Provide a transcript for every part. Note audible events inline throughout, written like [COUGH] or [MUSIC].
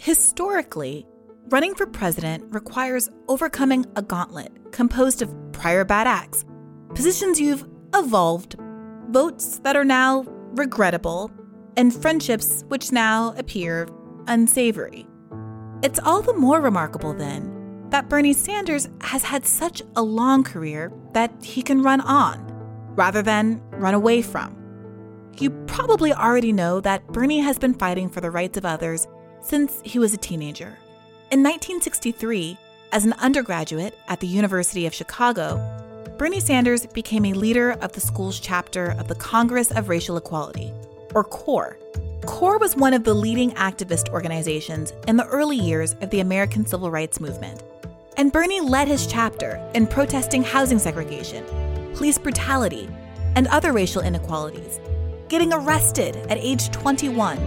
historically, running for president requires overcoming a gauntlet composed of prior bad acts, positions you've evolved, votes that are now regrettable, and friendships which now appear unsavory. It's all the more remarkable, then, that Bernie Sanders has had such a long career that he can run on rather than run away from. You probably already know that Bernie has been fighting for the rights of others since he was a teenager. In 1963, as an undergraduate at the University of Chicago, Bernie Sanders became a leader of the school's chapter of the Congress of Racial Equality, or CORE. CORE was one of the leading activist organizations in the early years of the American Civil Rights Movement. And Bernie led his chapter in protesting housing segregation, police brutality, and other racial inequalities, getting arrested at age 21,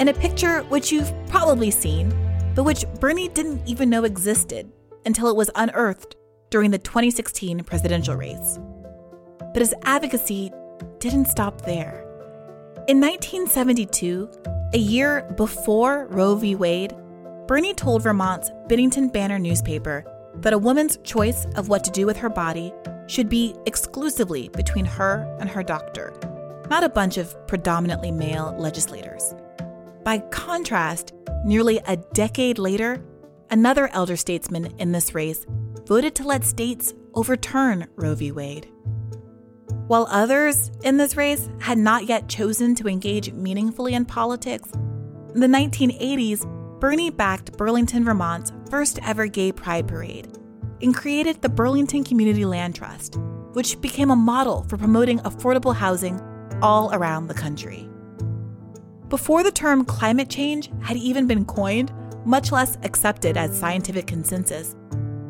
in a picture which you've probably seen, but which Bernie didn't even know existed until it was unearthed during the 2016 presidential race. But his advocacy didn't stop there. In 1972, a year before Roe v. Wade, Bernie told Vermont's Bennington Banner newspaper that a woman's choice of what to do with her body should be exclusively between her and her doctor, not a bunch of predominantly male legislators. By contrast, nearly a decade later, another elder statesman in this race voted to let states overturn Roe v. Wade. While others in this race had not yet chosen to engage meaningfully in politics, in the 1980s, Bernie backed Burlington, Vermont's first ever gay pride parade and created the Burlington Community Land Trust, which became a model for promoting affordable housing all around the country. Before the term climate change had even been coined, much less accepted as scientific consensus,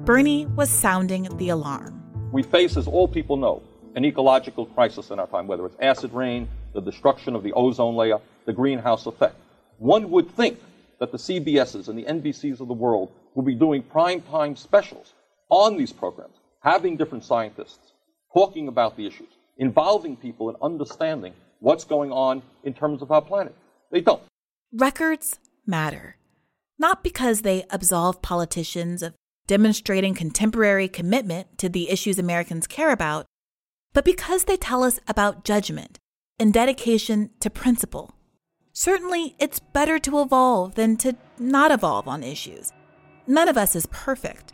Bernie was sounding the alarm. We face, as all people know, an ecological crisis in our time, whether it's acid rain, the destruction of the ozone layer, the greenhouse effect. One would think that the CBSs and the NBCs of the world will be doing prime time specials on these programs, having different scientists talking about the issues, involving people in understanding what's going on in terms of our planet. Don't. Records matter, not because they absolve politicians of demonstrating contemporary commitment to the issues Americans care about, but because they tell us about judgment and dedication to principle. Certainly, it's better to evolve than to not evolve on issues. None of us is perfect.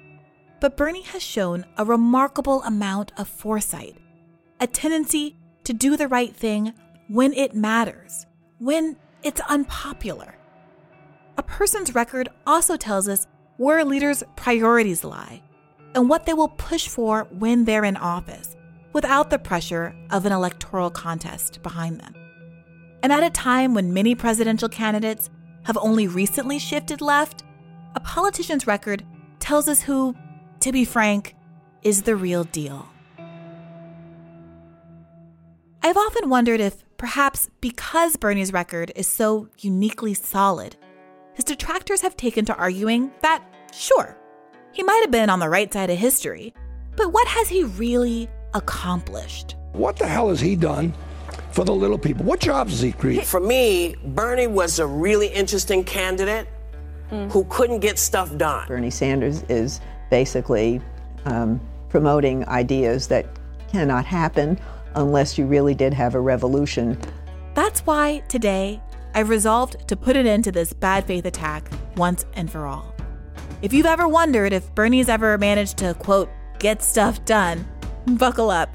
But Bernie has shown a remarkable amount of foresight, a tendency to do the right thing when it matters, when it's unpopular. A person's record also tells us where a leaders' priorities lie and what they will push for when they're in office without the pressure of an electoral contest behind them. And at a time when many presidential candidates have only recently shifted left, a politician's record tells us who, to be frank, is the real deal. I've often wondered if, perhaps because Bernie's record is so uniquely solid, his detractors have taken to arguing that, sure, he might have been on the right side of history, but what has he really accomplished. What the hell has he done for the little people? What jobs has he created? For me, Bernie was a really interesting candidate mm. who couldn't get stuff done. Bernie Sanders is basically um, promoting ideas that cannot happen unless you really did have a revolution. That's why today I've resolved to put an end to this bad faith attack once and for all. If you've ever wondered if Bernie's ever managed to, quote, get stuff done, Buckle up,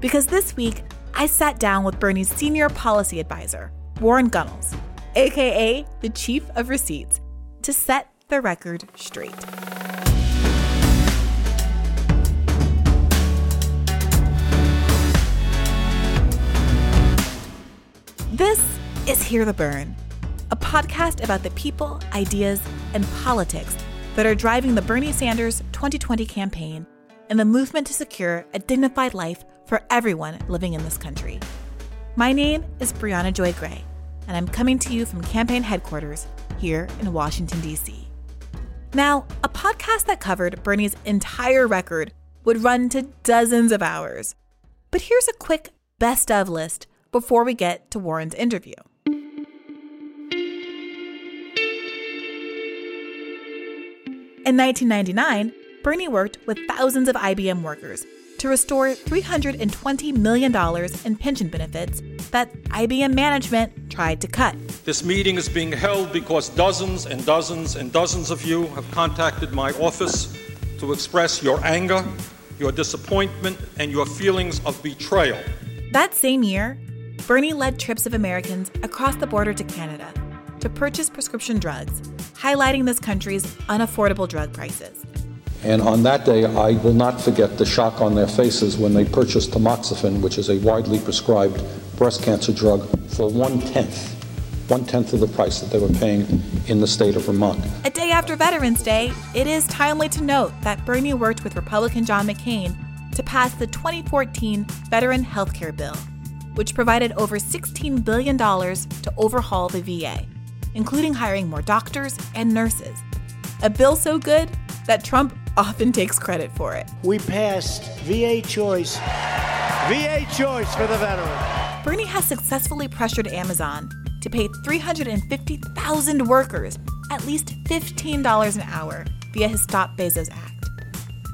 because this week I sat down with Bernie's senior policy advisor, Warren Gunnels, aka the Chief of Receipts, to set the record straight. This is Hear the Bern, a podcast about the people, ideas, and politics that are driving the Bernie Sanders 2020 campaign and the movement to secure a dignified life for everyone living in this country. My name is Briahna Joy Gray, and I'm coming to you from campaign headquarters here in Washington, D.C. Now, a podcast that covered Bernie's entire record would run to dozens of hours. But here's a quick best of list before we get to Warren's interview. In 1999, Bernie worked with thousands of IBM workers to restore $320 million in pension benefits that IBM management tried to cut. This meeting is being held because dozens and dozens and dozens of you have contacted my office to express your anger, your disappointment, and your feelings of betrayal. That same year, Bernie led trips of Americans across the border to Canada to purchase prescription drugs, highlighting this country's unaffordable drug prices. And on that day, I will not forget the shock on their faces when they purchased tamoxifen, which is a widely prescribed breast cancer drug, for one tenth, one tenth of the price that they were paying in the state of Vermont. A day after Veterans Day, it is timely to note that Bernie worked with Republican John McCain to pass the 2014 Veteran Health Care Bill, which provided over $16 billion to overhaul the VA, including hiring more doctors and nurses. A bill so good that Trump often takes credit for it. We passed VA choice. VA choice for the veteran. Bernie has successfully pressured Amazon to pay 350,000 workers at least $15 an hour via his Stop Bezos Act.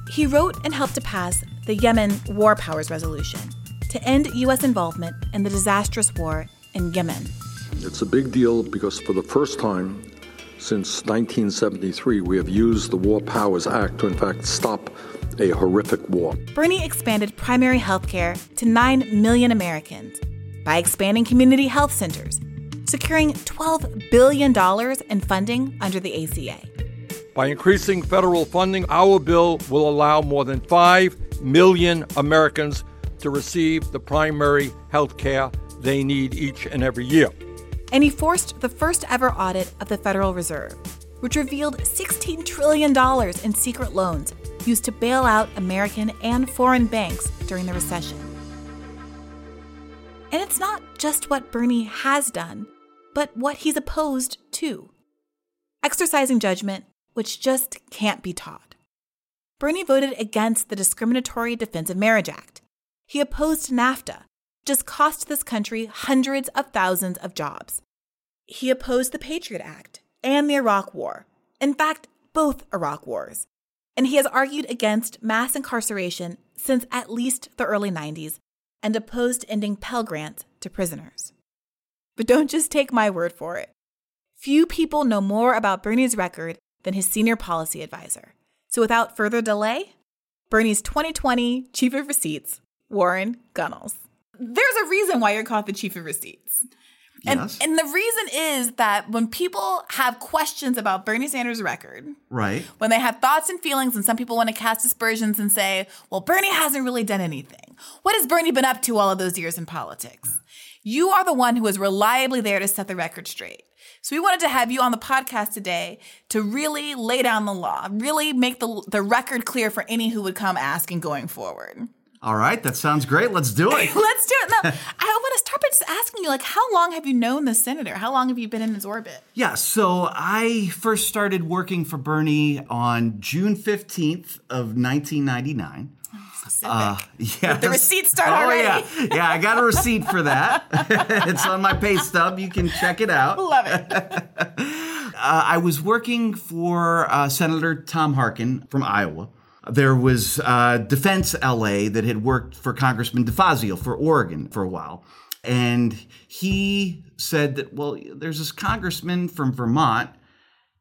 He wrote and helped to pass the Yemen War Powers Resolution to end U.S. involvement in the disastrous war in Yemen. It's a big deal because for the first time since 1973, we have used the War Powers Act to, in fact, stop a horrific war. Bernie expanded primary health care to 9 million Americans by expanding community health centers, securing $12 billion in funding under the ACA. By increasing federal funding, our bill will allow more than 5 million Americans to receive the primary health care they need each and every year and he forced the first ever audit of the Federal Reserve, which revealed $16 trillion in secret loans used to bail out American and foreign banks during the recession. And it's not just what Bernie has done, but what he's opposed to. Exercising judgment, which just can't be taught. Bernie voted against the Discriminatory Defense of Marriage Act. He opposed NAFTA, just cost this country hundreds of thousands of jobs. He opposed the Patriot Act and the Iraq War. In fact, both Iraq wars. And he has argued against mass incarceration since at least the early 90s and opposed ending Pell Grants to prisoners. But don't just take my word for it. Few people know more about Bernie's record than his senior policy advisor. So without further delay, Bernie's 2020 Chief of Receipts, Warren Gunnels there's a reason why you're called the chief of receipts. And, yes. and the reason is that when people have questions about Bernie Sanders' record, right? When they have thoughts and feelings, and some people want to cast aspersions and say, "Well, Bernie hasn't really done anything. What has Bernie been up to all of those years in politics?" You are the one who is reliably there to set the record straight. So we wanted to have you on the podcast today to really lay down the law, really make the the record clear for any who would come asking going forward. All right, that sounds great. Let's do it. [LAUGHS] Let's do it. Now, I want to start by just asking you, like, how long have you known the senator? How long have you been in his orbit? Yeah, so I first started working for Bernie on June 15th of 1999. Uh, yeah, the receipt start oh, already. yeah, yeah. I got a receipt for that. [LAUGHS] it's on my pay stub. You can check it out. Love it. [LAUGHS] uh, I was working for uh, Senator Tom Harkin from Iowa there was uh, Defense LA that had worked for Congressman DeFazio for Oregon for a while. And he said that, well, there's this congressman from Vermont.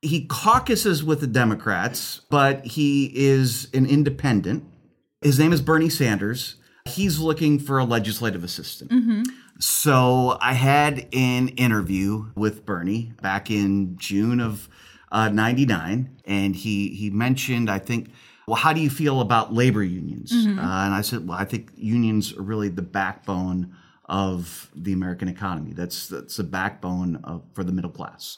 He caucuses with the Democrats, but he is an independent. His name is Bernie Sanders. He's looking for a legislative assistant. Mm-hmm. So I had an interview with Bernie back in June of uh, 99. And he, he mentioned, I think, well, how do you feel about labor unions? Mm-hmm. Uh, and I said, well, I think unions are really the backbone of the American economy. That's that's the backbone of, for the middle class.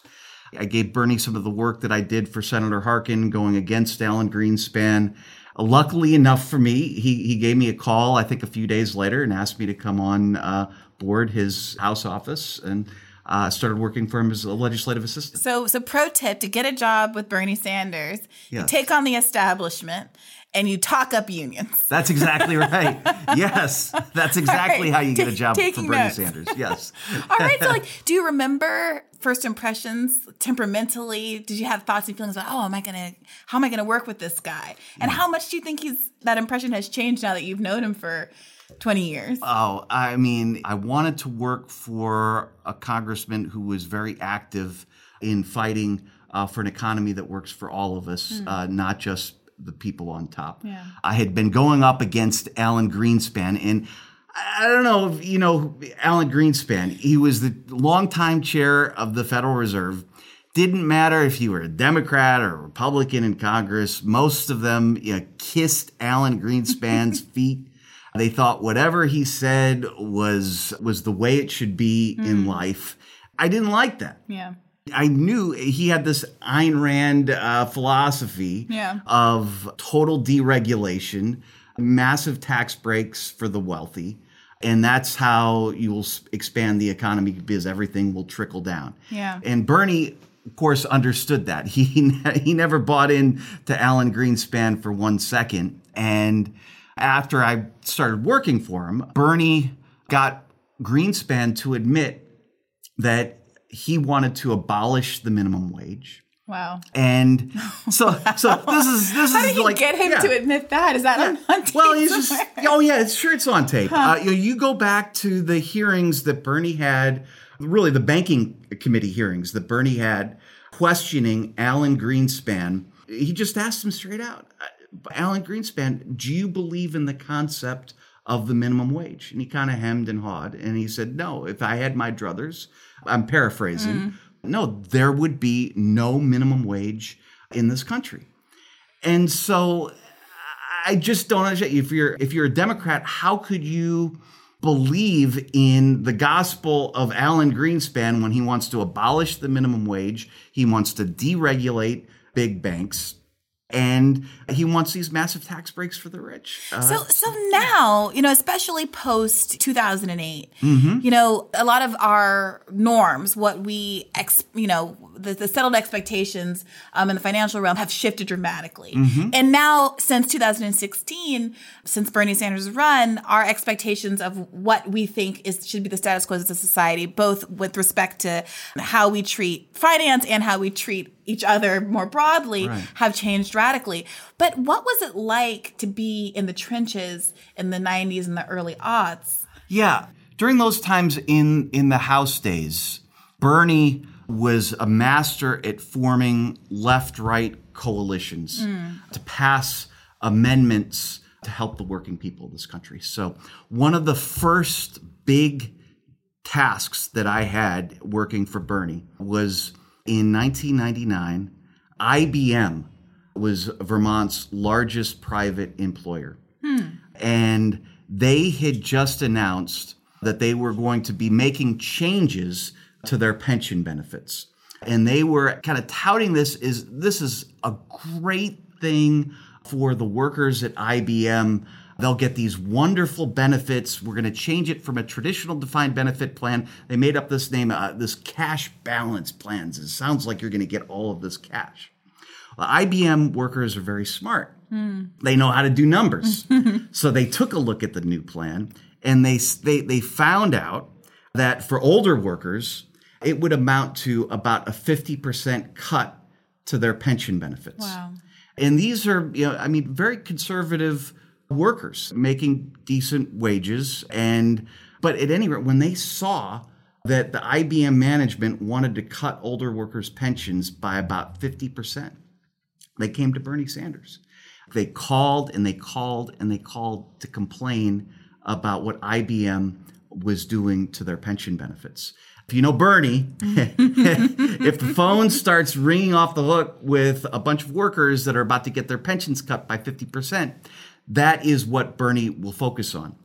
I gave Bernie some of the work that I did for Senator Harkin going against Alan Greenspan. luckily enough for me, he, he gave me a call, I think a few days later, and asked me to come on uh, board his House office. And uh, started working for him as a legislative assistant. So, so pro tip to get a job with Bernie Sanders, yes. take on the establishment and you talk up unions. That's exactly [LAUGHS] right. yes, that's exactly right, how you get a job for taking Bernie notes. Sanders. Yes. [LAUGHS] All right, so like, [LAUGHS] do you remember first impressions temperamentally? Did you have thoughts and feelings about, oh, am I gonna, how am I gonna work with this guy? And how much do you think he's that impression has changed now that you've known him for twenty years? Oh, I mean, I wanted to work for a congressman who was very active in fighting uh, for an economy that works for all of us, Mm. uh, not just the people on top. Yeah. I had been going up against Alan Greenspan, and I don't know if you know Alan Greenspan. He was the longtime chair of the Federal Reserve. Didn't matter if you were a Democrat or Republican in Congress. Most of them you know, kissed Alan Greenspan's [LAUGHS] feet. They thought whatever he said was was the way it should be in life. I didn't like that. Yeah. I knew he had this Ayn Rand uh, philosophy Yeah. of total deregulation, massive tax breaks for the wealthy, and that's how you will expand the economy because everything will trickle down. Yeah. And Bernie, of course, understood that. [LAUGHS] He he never bought in to Alan Greenspan for one second. And after I started working for him, Bernie got Greenspan to admit that he wanted to abolish the minimum wage. Wow. And so, so [LAUGHS] this is this How is did you like get him yeah. to admit that? Is that on, on tape Well, he's just oh yeah, it's sure it's on tape. Uh, you know, you go back to the hearings that Bernie had, really the banking committee hearings that Bernie had, questioning Alan Greenspan. He just asked him straight out, Alan Greenspan, do you believe in the concept of the minimum wage? And he kind of hemmed and hawed, and he said, No. If I had my druthers, I'm paraphrasing. Mm. No, there would be no minimum wage in this country. And so I just don't understand. If you're if you're a Democrat, how could you believe in the gospel of Alan Greenspan when he wants to abolish the minimum wage, he wants to deregulate big banks, and he wants these massive tax breaks for the rich? Uh, So, so now, you know, especially post 2008, Mhm. you know, a lot of our norms, what we, ex, you know, the, the settled expectations um, in the financial realm have shifted dramatically. Mhm. And now, since 2016, since Bernie Sanders' run, our expectations of what we think is should be the status quo as a society, both with respect to how we treat finance and how we treat each other more broadly, Right. have changed radically. But what was it like to be in the trenches in the 90s and the early aughts? Yeah. During those times in in the House days, Bernie was a master at forming left-right coalitions Mm. to pass amendments to help the working people of this country. So, one of the first big tasks that I had working for Bernie was in 1999, IBM was Vermont's largest private employer. Hmm. And they had just announced that they were going to be making changes to their pension benefits. And they were kind of touting this is this is a great thing for the workers at IBM they'll get these wonderful benefits we're going to change it from a traditional defined benefit plan they made up this name uh, this cash balance plans it sounds like you're going to get all of this cash well, IBM workers are very smart they know how to do numbers. [LAUGHS] so they took a look at the new plan and they, they, they found out that for older workers, it would amount to about a 50% cut to their pension benefits. Wow. And these are, you know, I mean, very conservative workers making decent wages. And, but at any rate, when they saw that the IBM management wanted to cut older workers' pensions by about 50%, they came to Bernie Sanders. They called and they called and they called to complain about what IBM was doing to their pension benefits. If you know Bernie, [LAUGHS] if the phone starts ringing off the hook with a bunch of workers that are about to get their pensions cut by 50%, that is what Bernie will focus on.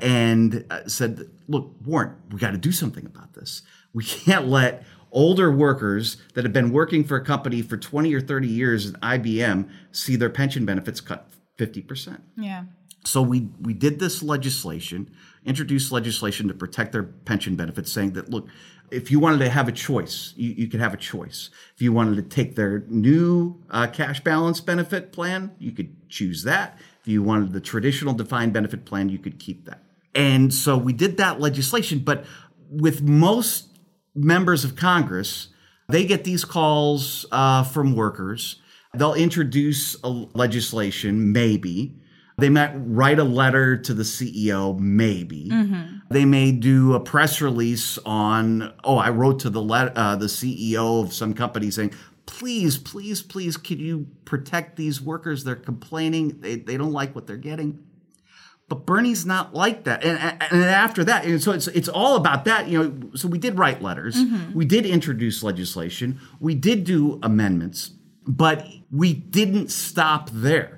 And uh, said, look, Warren, we got to do something about this. We can't let older workers that have been working for a company for 20 or 30 years at IBM see their pension benefits cut 50%. Yeah. So we we did this legislation, introduced legislation to protect their pension benefits, saying that look, if you wanted to have a choice, you, you could have a choice. If you wanted to take their new uh, cash balance benefit plan, you could choose that. If you wanted the traditional defined benefit plan, you could keep that. And so we did that legislation, but with most members of Congress, they get these calls uh, from workers. They'll introduce a legislation, maybe. They might write a letter to the CEO, maybe. Mm-hmm. They may do a press release on, oh, I wrote to the le- uh, the CEO of some company saying, please, please, please, can you protect these workers? They're complaining. They, they don't like what they're getting. But Bernie's not like that. And, and after that, and so it's, it's all about that. You know, so we did write letters. Mm-hmm. We did introduce legislation. We did do amendments, but we didn't stop there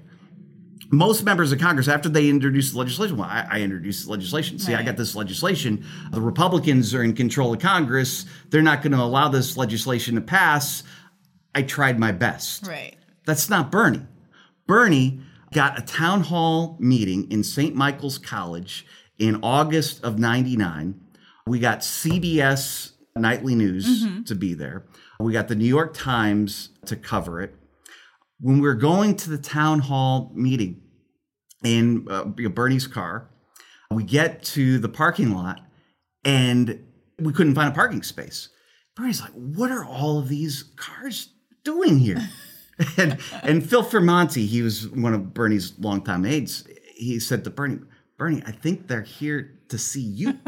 most members of Congress, after they introduced legislation, well, I, I introduced the legislation. See, right. I got this legislation. The Republicans are in control of Congress. They're not going to allow this legislation to pass. I tried my best. Right. That's not Bernie. Bernie got a town hall meeting in St. Michael's College in August of 99. We got CBS Nightly News mm-hmm. to be there. We got the New York Times to cover it when we are going to the town hall meeting in uh, Bernie's car, we get to the parking lot and we couldn't find a parking space. Bernie's like, "What are all of these cars doing here?" [LAUGHS] and and Phil Fiermonte, he was one of Bernie's longtime aides. He said to Bernie, "Bernie, I think they're here to see you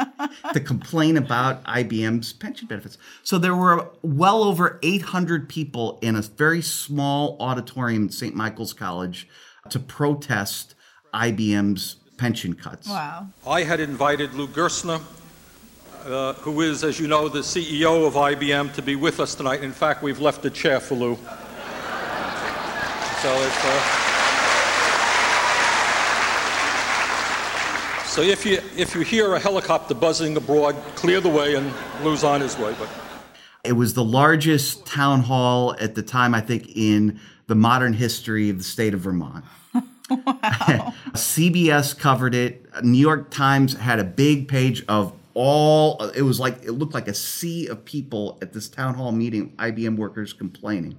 [LAUGHS] to complain about IBM's pension benefits. So there were well over 800 people in a very small auditorium at St. Michael's College to protest IBM's pension cuts. Wow. I had invited Lou Gerstner, uh, who is, as you know, the CEO of IBM, to be with us tonight. In fact, we've left a chair for Lou. So it's. Uh, So if you, if you hear a helicopter buzzing abroad, clear the way and Lou's on his way. But It was the largest town hall at the time, I think, in the modern history of the state of Vermont. [LAUGHS] wow. [LAUGHS] CBS covered it. New York Times had a big page of all it was like it looked like a sea of people at this town hall meeting IBM workers complaining.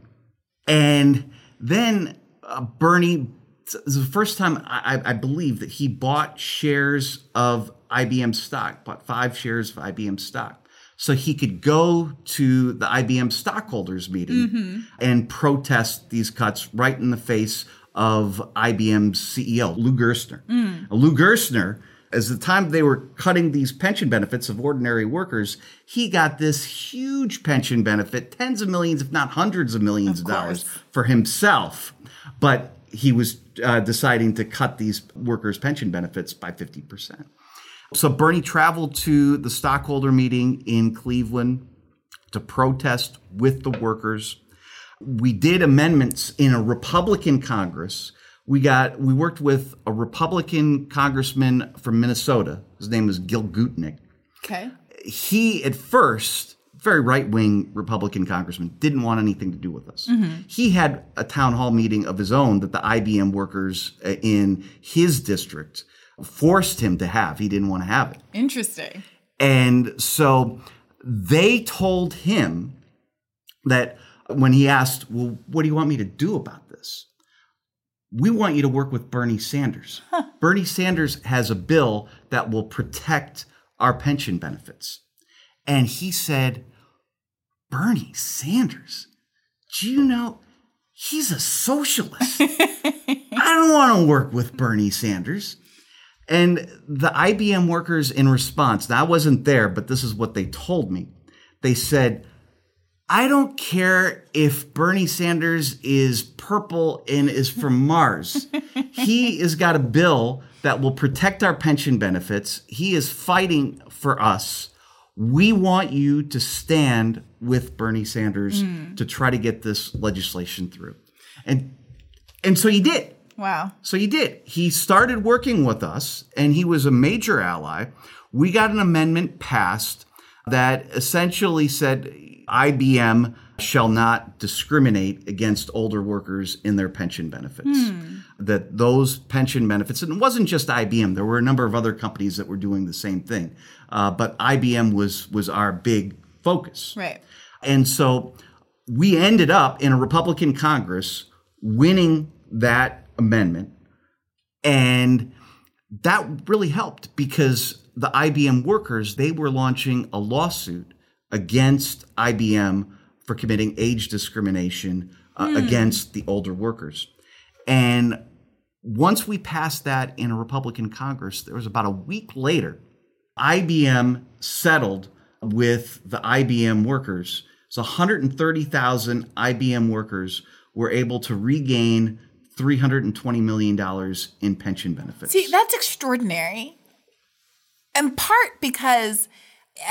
And then uh, Bernie it's the first time I, I, believe that he bought shares of IBM stock, bought five shares of IBM stock. So he could go to the IBM stockholders meeting mm-hmm. and protest these cuts right in the face of IBM's CEO, Lou Gerstner. Mm. Lou Gerstner, as the time they were cutting these pension benefits of ordinary workers, he got this huge pension benefit, tens of millions, if not hundreds of millions of, of dollars for himself. But he was uh, deciding to cut these workers' pension benefits by 50%. So Bernie traveled to the stockholder meeting in Cleveland to protest with the workers. We did amendments in a Republican Congress. We got we worked with a Republican congressman from Minnesota. His name is Gil Gutknecht. Okay. He at first very right wing Republican congressman, didn't want anything to do with us. Mm-hmm. He had a town hall meeting of his own that the IBM workers uh, in his district forced him to have. He didn't want to have it. Interesting. And so they told him that when he asked, Well, what do you want me to do about this? We want you to work with Bernie Sanders. [LAUGHS] Huh. Bernie Sanders has a bill that will protect our pension benefits. And he said, Bernie Sanders, do you know he's a socialist? [LAUGHS] I don't want to work with Bernie Sanders. And the IBM workers, in response, now I wasn't there, but this is what they told me. They said, I don't care if Bernie Sanders is purple and is from [LAUGHS] Mars. he has got a bill that will protect our pension benefits. He is fighting for us we want you to stand with Bernie Sanders mm. to try to get this legislation through. And and so he did. Wow. So he did. He started working with us and he was a major ally. We got an amendment passed that essentially said IBM shall not discriminate against older workers in their pension benefits. Hmm. That those pension benefits, and it wasn't just IBM, there were a number of other companies that were doing the same thing. Uh, but IBM was, was our big focus. Right. And so we ended up in a Republican Congress winning that amendment. And that really helped because the IBM workers, they were launching a lawsuit against IBM for committing age discrimination uh, Hmm. against the older workers. And once we passed that in a Republican Congress, there was about a week later, IBM settled with the IBM workers. So 130,000 IBM workers were able to regain $320 million in pension benefits. See, that's extraordinary. In part because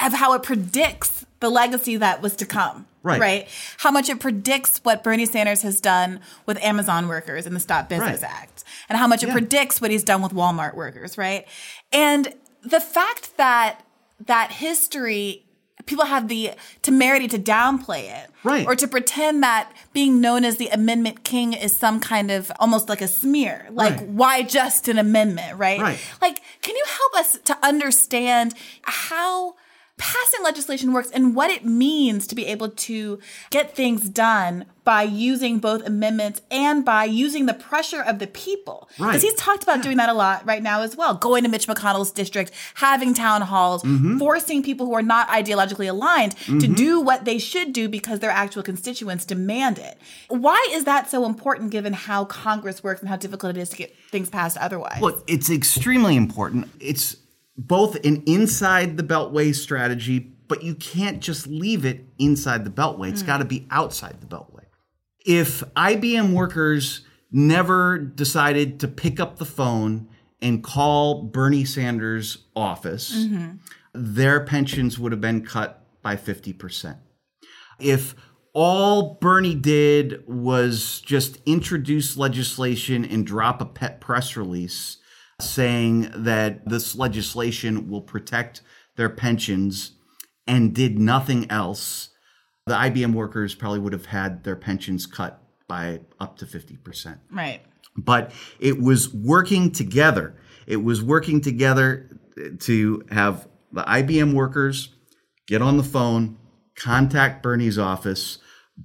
of how it predicts the legacy that was to come. Right. Right. How much it predicts what Bernie Sanders has done with Amazon workers in the Stop Bezos Right. Act, and how much it Yeah. predicts what he's done with Walmart workers, right? And the fact that that history people have the temerity to downplay it Right. or to pretend that being known as the amendment king is some kind of almost like a smear like Right. why just an amendment right Right. like can you help us to understand how passing legislation works and what it means to be able to get things done by using both amendments and by using the pressure of the people because Right. he's talked about doing that a lot right now as well going to mitch mcconnell's district having town halls Mhm. forcing people who are not ideologically aligned to Mhm. do what they should do because their actual constituents demand it why is that so important given how congress works and how difficult it is to get things passed otherwise Look, it's extremely important. It's both an inside the beltway strategy, but you can't just leave it inside the beltway. It's Mm. got to be outside the beltway. If IBM workers never decided to pick up the phone and call Bernie Sanders' office, Mhm. their pensions would have been cut by 50%. If all Bernie did was just introduce legislation and drop a pet press release saying that this legislation will protect their pensions and did nothing else, the IBM workers probably would have had their pensions cut by up to 50% right. But it was working together. It was working together to have the IBM workers get on the phone, contact Bernie's office,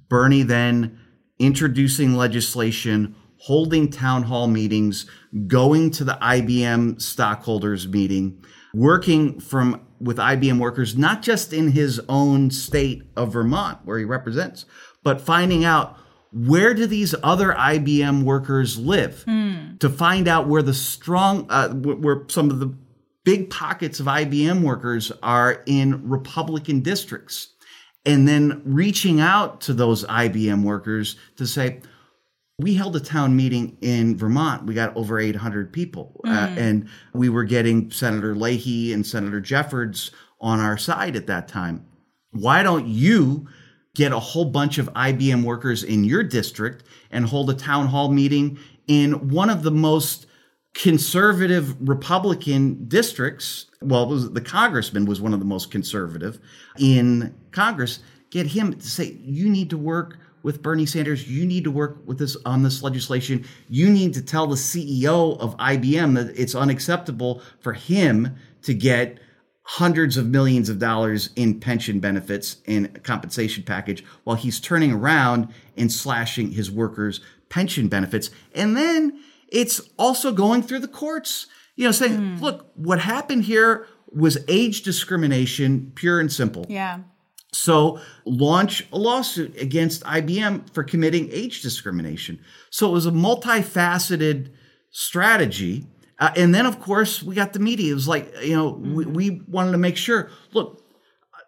Bernie then introducing legislation, holding town hall meetings, going to the IBM stockholders meeting, working from with IBM workers not just in his own state of Vermont where he represents, but finding out where do these other IBM workers live? To find out where the strong, uh, where some of the big pockets of IBM workers are in Republican districts, and then reaching out to those IBM workers to say, we held a town meeting in Vermont. We got over 800 people, uh, Mhm. and we were getting Senator Leahy and Senator Jeffords on our side at that time. Why don't you get a whole bunch of IBM workers in your district and hold a town hall meeting in one of the most conservative Republican districts? Well, it was, the congressman was one of the most conservative in Congress. Get him to say, you need to work with Bernie Sanders. You need to work with this on this legislation. You need to tell the CEO of IBM that it's unacceptable for him to get hundreds of millions of dollars in pension benefits in a compensation package while he's turning around and slashing his workers' pension benefits. And then it's also going through the courts, you know, saying, hmm. look, what happened here was age discrimination, pure and simple. yeah So launch a lawsuit against IBM for committing age discrimination. So it was a multifaceted strategy. Uh, and then, of course, we got the media. It was like, you know, we, we wanted to make sure, look,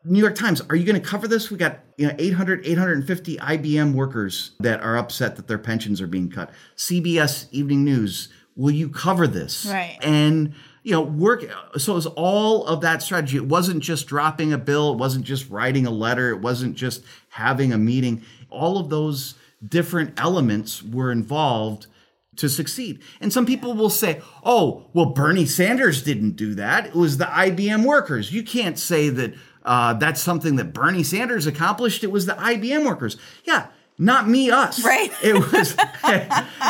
New York Times, are you going to cover this? We got, you know, 800, 850 IBM workers that are upset that their pensions are being cut. CBS Evening News, will you cover this? Right. And, you know, work. So it was all of that strategy. It wasn't just dropping a bill. It wasn't just writing a letter. It wasn't just having a meeting. All of those different elements were involved to succeed. And some people will say, oh, well, Bernie Sanders didn't do that. It was the IBM workers. You can't say that Uh, that's something that Bernie Sanders accomplished. It was the IBM workers. Yeah, not me, us. Right. It was [LAUGHS]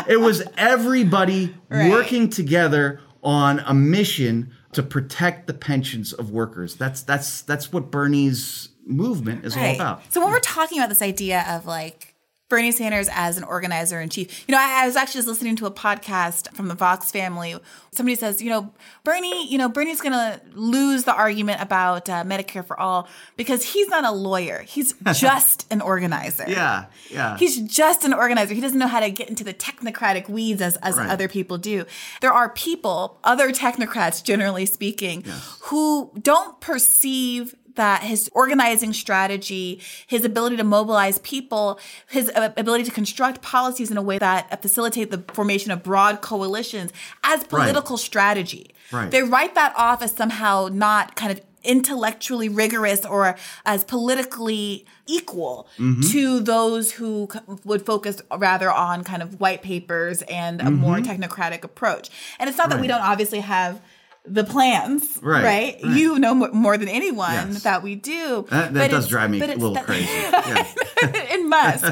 it was everybody Right. working together on a mission to protect the pensions of workers. That's that's that's what Bernie's movement is all about. So when we're talking about this idea of like Bernie Sanders as an organizer in chief, you know, I, I was actually just listening to a podcast from the Vox family. Somebody says, you know, Bernie, you know, Bernie's going to lose the argument about uh, Medicare for all because he's not a lawyer. He's [LAUGHS] just an organizer. Yeah, yeah. He's just an organizer. He doesn't know how to get into the technocratic weeds as, as Right. other people do. There are people, other technocrats, generally speaking, who don't perceive that his organizing strategy, his ability to mobilize people, his uh, ability to construct policies in a way that facilitate the formation of broad coalitions as political strategy. Right. They write that off as somehow not kind of intellectually rigorous or as politically equal Mhm. to those who would focus rather on kind of white papers and a more Mhm. technocratic approach. And it's not that we don't obviously have the plans, Right, right? right. You know more, more than anyone Yes. that we do. That, that does drive me a little that- crazy. [LAUGHS] Yeah. it must.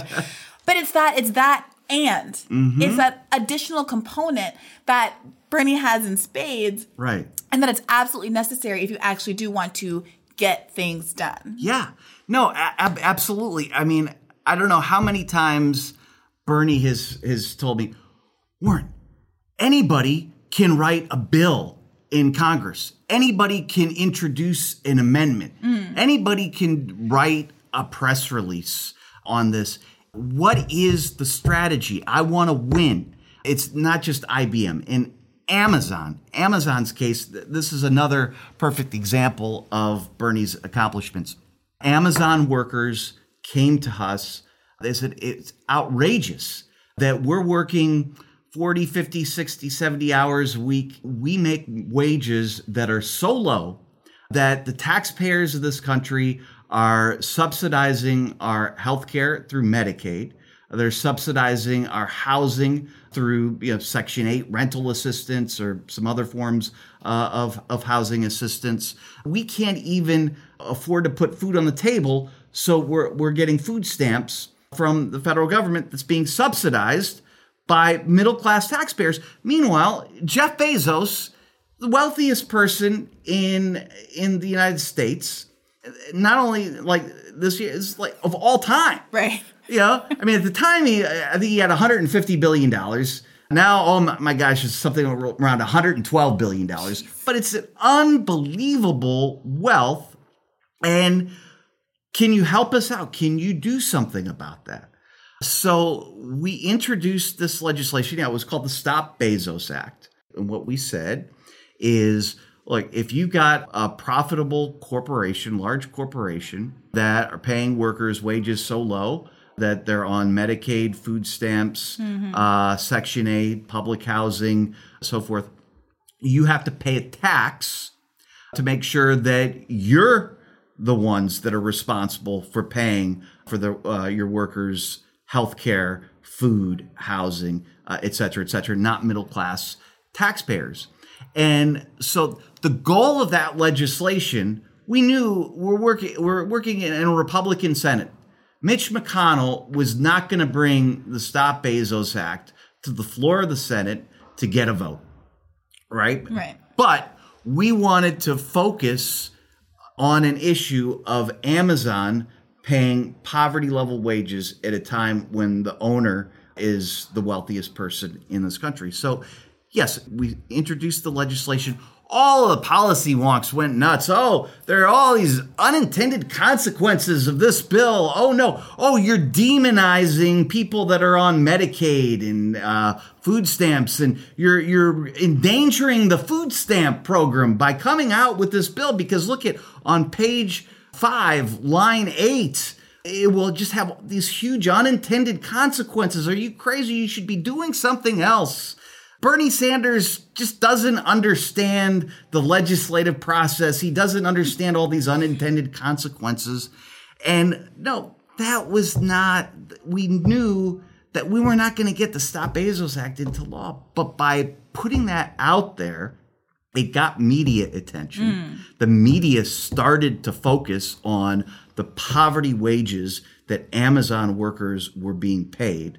But it's that it's that and Mhm. it's that additional component that Bernie has in spades Right. and that it's absolutely necessary if you actually do want to get things done. Yeah. No, ab- absolutely. I mean, I don't know how many times Bernie has has told me, Warren, anybody can write a bill in Congress. Anybody can introduce an amendment. Hmm. Anybody can write a press release on this. What is the strategy? I want to win. It's not just IBM. In Amazon, Amazon's case, this is another perfect example of Bernie's accomplishments. Amazon workers came to us. They said it's outrageous that we're working 40, 50, 60, 70 hours a week. We make wages that are so low that the taxpayers of this country are subsidizing our healthcare through Medicaid. They're subsidizing our housing through you know, Section 8 rental assistance or some other forms uh, of, of housing assistance. We can't even afford to put food on the table, so we're, we're getting food stamps from the federal government that's being subsidized by middle class taxpayers. Meanwhile, Jeff Bezos, the wealthiest person in in the United States, not only like this year, is like of all time. Right. You know, I mean, at the time, he I think he had 150 billion dollars. Now, oh my, my gosh, it's something around 112 billion dollars. But it's an unbelievable wealth. And can you help us out? Can you do something about that? So we introduced this legislation. Yeah, it was called the Stop Bezos Act. And what we said is like if you got a profitable corporation, large corporation that are paying workers wages so low that they're on Medicaid, food stamps, Mhm. uh, Section 8, public housing, so forth, you have to pay a tax to make sure that you're the ones that are responsible for paying for the uh, your workers' health care, food, housing, uh, et cetera, et cetera, not middle class taxpayers. And so the goal of that legislation, we knew we're working we're working in a Republican Senate. Mitch McConnell was not going to bring the Stop Bezos Act to the floor of the Senate to get a vote. Right? Right. But we wanted to focus on an issue of Amazon paying poverty level wages at a time when the owner is the wealthiest person in this country. So, yes, we introduced the legislation. All the policy wonks went nuts. Oh, there are all these unintended consequences of this bill. Oh, no. Oh, you're demonizing people that are on Medicaid and uh, food stamps, and you're you're endangering the food stamp program by coming out with this bill. Because look at on page five, line eight, it will just have these huge unintended consequences. Are you crazy? You should be doing something else. Bernie Sanders just doesn't understand the legislative process. He doesn't understand all these unintended consequences. And no, that was not, we knew that we were not going to get the Stop Bezos Act into law. But by putting that out there, it got media attention. The media started to focus on the poverty wages that Amazon workers were being paid.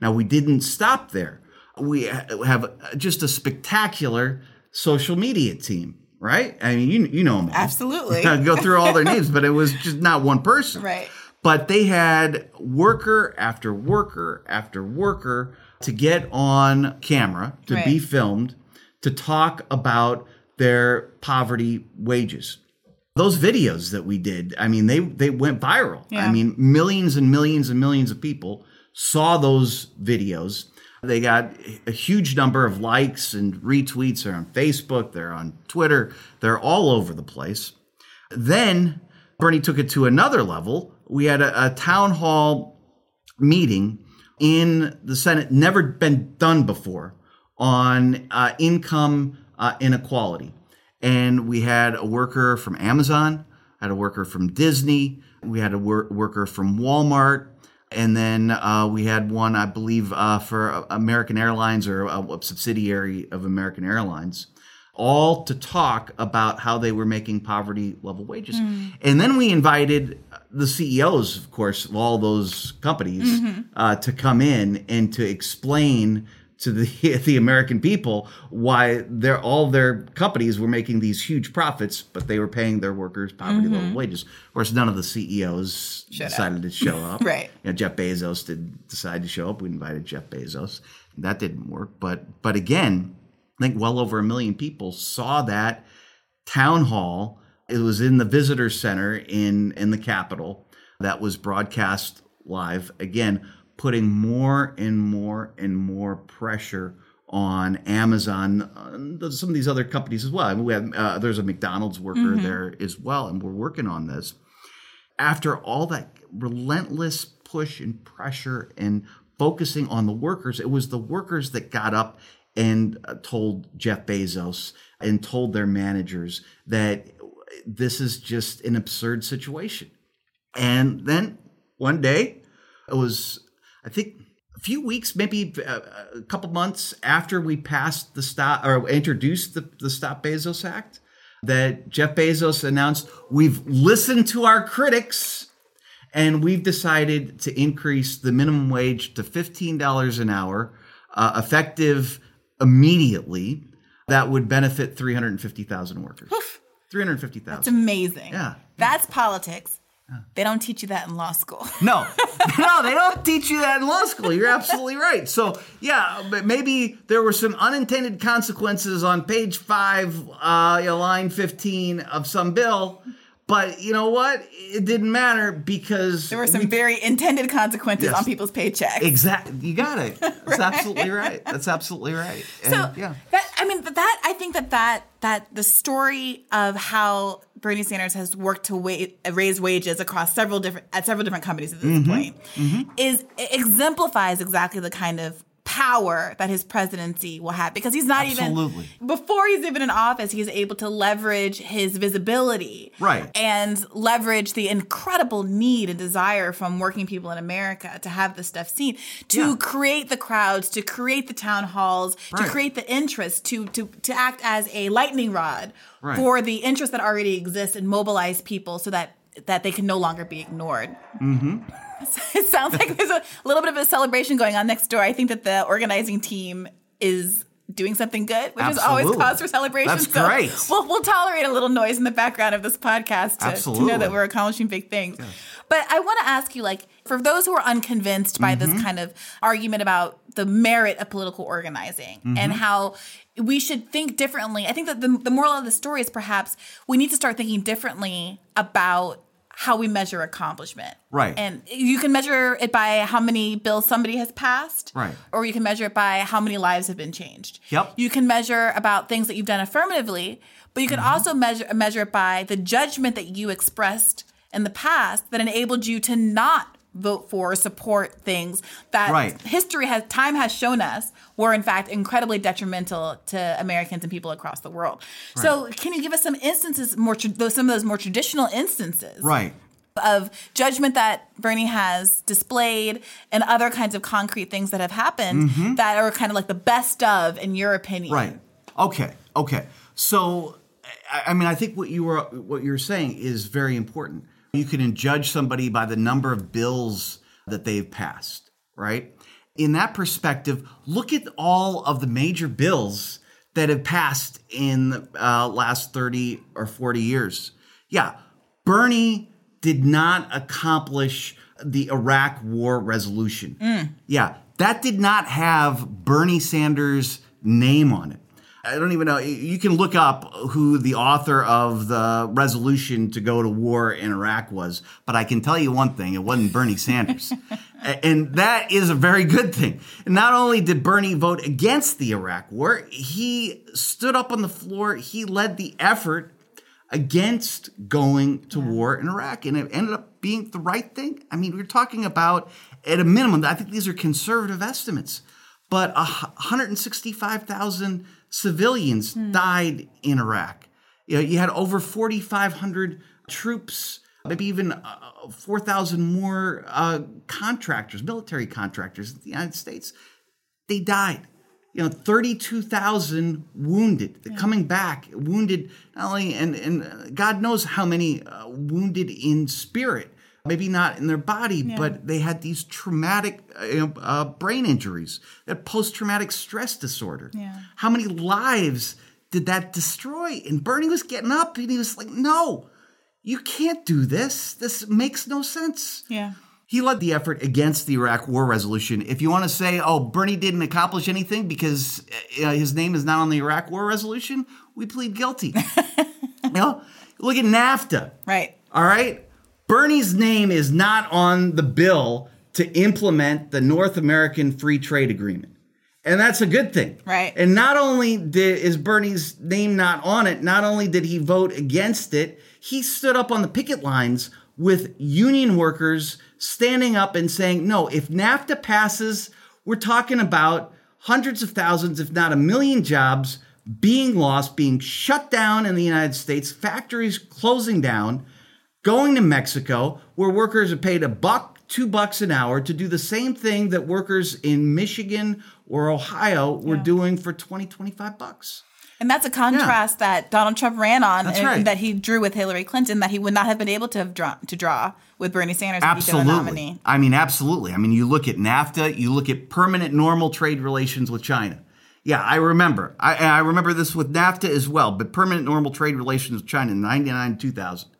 Now, we didn't stop there. We have just a spectacular social media team, right? I mean, you, you know them all. Absolutely. [LAUGHS] Go through all their names, but it was just not one person. Right. But they had worker after worker after worker to get on camera, to be filmed, to talk about their poverty wages. Those videos that we did, I mean, they they went viral. Yeah. I mean, millions and millions and millions of people saw those videos. They got a huge number of likes and retweets. They're on Facebook, they're on Twitter, they're all over the place. Then Bernie took it to another level. We had a, a town hall meeting in the Senate, never been done before, on uh, income uh, inequality. And we had a worker from Amazon, had a worker from Disney, we had a wor- worker from Walmart, and then uh, we had one, I believe, uh, for American Airlines or a, a subsidiary of American Airlines, all to talk about how they were making poverty level wages. And then we invited the CEOs, of course, of all those companies uh, to come in and to explain to the [LAUGHS] the American people why their all their companies were making these huge profits, but they were paying their workers poverty level mm-hmm. wages. Of course, none of the CEOs up. decided to show [LAUGHS] up. Right. You know, Jeff Bezos did decide to show up. We invited Jeff Bezos. That didn't work. But but again, I think well over a million people saw that town hall. It was in the visitor center in in the Capitol that was broadcast live. Again, putting more and more and more pressure on Amazon, uh, some of these other companies as well. I mean, we have uh, there's a McDonald's worker there as well, and we're working on this. After all that relentless push and pressure and focusing on the workers, it was the workers that got up and uh, told Jeff Bezos and told their managers that this is just an absurd situation. And then one day, it was, I think, a few weeks, maybe uh, a couple months after we passed the stop or introduced the, the Stop Bezos Act, that Jeff Bezos announced we've listened to our critics and we've decided to increase the minimum wage to $15 an hour, uh, effective immediately. That would benefit 350,000 workers. 350,000. That's amazing. Yeah. That's politics. They don't teach you that in law school. [LAUGHS] No, no, they don't teach you that in law school. You're absolutely right. So, yeah, but maybe there were some unintended consequences on page five, uh, line 15 of some bill. But you know what? It didn't matter because There were some very intended consequences Yes. on people's paychecks. exactly. You got it. [LAUGHS] That's absolutely right. That's absolutely right. And, So yeah, that I mean that I think that that that the story of how Bernie Sanders has worked to wa- raise wages across several different at several different companies at this Mm-hmm. point is exemplifies exactly the kind of power that his presidency will have because he's not Absolutely. even before he's even in office he's able to leverage his visibility Right. and leverage the incredible need and desire from working people in America to have this stuff seen, to Yeah. create the crowds, to create the town halls, to create the interest, to to to act as a lightning rod Right. for the interest that already exists and mobilize people so that that they can no longer be ignored. Mm-hmm. [LAUGHS] It sounds like there's a little bit of a celebration going on next door. I think that the organizing team is doing something good, which is always cause for celebration. That's so great. We'll, we'll tolerate a little noise in the background of this podcast to, to know that we're accomplishing big things. But I want to ask you, like, for those who are unconvinced by Mm-hmm. this kind of argument about the merit of political organizing Mm-hmm. and how we should think differently, I think that the, the moral of the story is perhaps we need to start thinking differently about how we measure accomplishment. Right. And you can measure it by how many bills somebody has passed. Right. Or you can measure it by how many lives have been changed. Yep. You can measure about things that you've done affirmatively, but you can Mm-hmm. also measure measure it by the judgment that you expressed in the past that enabled you to not vote for or support things that Right. history has time has shown us were in fact incredibly detrimental to Americans and people across the world. So, can you give us some instances more tra- some of those more traditional instances right. of judgment that Bernie has displayed and other kinds of concrete things that have happened that are kind of like the best of in your opinion? Mm-hmm. Right. Okay. Okay. So, I, I mean, I think what you were what you're saying is very important. You can judge somebody by the number of bills that they've passed, right? In that perspective, look at all of the major bills that have passed in the uh, last 30 or 40 years. Yeah, Bernie did not accomplish the Iraq war resolution. Yeah, that did not have Bernie Sanders' name on it. I don't even know. You can look up who the author of the resolution to go to war in Iraq was, but I can tell you one thing it wasn't Bernie Sanders. [LAUGHS] and that is a very good thing. Not only did Bernie vote against the Iraq war, he stood up on the floor, he led the effort against going to war in Iraq. And it ended up being the right thing. I mean, we're talking about, at a minimum, I think these are conservative estimates, but a 165,000 civilians died in Iraq. You, know, you had over 4,500 troops, maybe even uh, 4,000 more uh, contractors, military contractors in the United States. They died. You know, 32,000 wounded, They're coming back, wounded, not only, and, and God knows how many uh, wounded in spirit, maybe not in their body, but they had these traumatic uh, uh, brain injuries, that post traumatic stress disorder. Yeah. How many lives did that destroy? And Bernie was getting up and he was like, no, you can't do this. This makes no sense. Yeah. He led the effort against the Iraq war resolution. If you want to say, oh, Bernie didn't accomplish anything because uh, his name is not on the Iraq war resolution, we plead guilty. [LAUGHS] you know, look at NAFTA. Right. All right. Bernie's name is not on the bill to implement the North American Free Trade Agreement. And that's a good thing. Right. And not only did, is Bernie's name not on it, not only did he vote against it, he stood up on the picket lines with union workers standing up and saying, no, if NAFTA passes, we're talking about hundreds of thousands, if not a million jobs being lost, being shut down in the United States, factories closing down, going to Mexico, where workers are paid a buck, two bucks an hour to do the same thing that workers in Michigan or Ohio were doing for 20, 25 bucks. And that's a contrast that Donald Trump ran on and right. that he drew with Hillary Clinton that he would not have been able to have drawn to draw with Bernie Sanders Absolutely. nominee. I mean, absolutely. I mean, you look at NAFTA, you look at permanent normal trade relations with China. Yeah, I remember. I, I remember this with NAFTA as well, but permanent normal trade relations with China in 99 2000.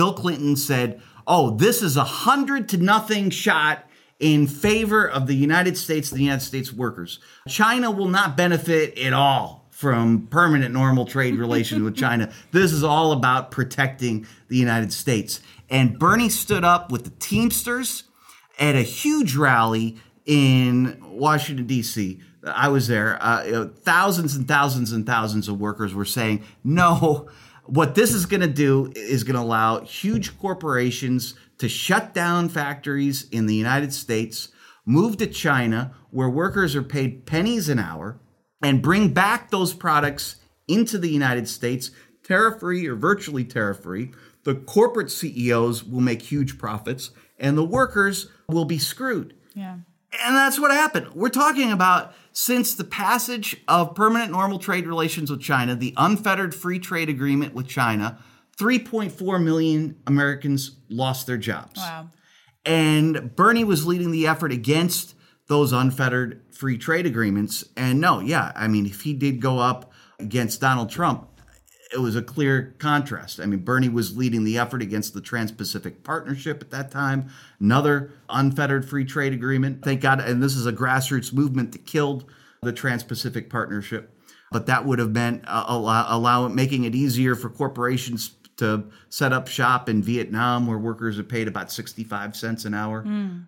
Bill Clinton said, oh, this is a hundred to nothing shot in favor of the United States the United States workers. China will not benefit at all from permanent normal trade relations with China. [LAUGHS] This is all about protecting the United States. And Bernie stood up with the Teamsters at a huge rally in Washington, D.C. I was there. Uh, thousands and thousands and thousands of workers were saying, no, what this is going to do is going to allow huge corporations to shut down factories in the United States, move to China, where workers are paid pennies an hour, and bring back those products into the United States, tariff free or virtually tariff free. The corporate CEOs will make huge profits, and the workers will be screwed. Yeah. And that's what happened. We're talking about since the passage of permanent normal trade relations with China, the unfettered free trade agreement with China, 3.4 million Americans lost their jobs. Wow. And Bernie was leading the effort against those unfettered free trade agreements. And no, yeah, I mean, if he did go up against Donald Trump, it was a clear contrast. I mean, Bernie was leading the effort against the Trans Pacific Partnership at that time, another unfettered free trade agreement. Thank God, and this is a grassroots movement that killed the Trans Pacific Partnership. But that would have meant uh, allow, allow making it easier for corporations to set up shop in Vietnam, where workers are paid about 65 cents an hour.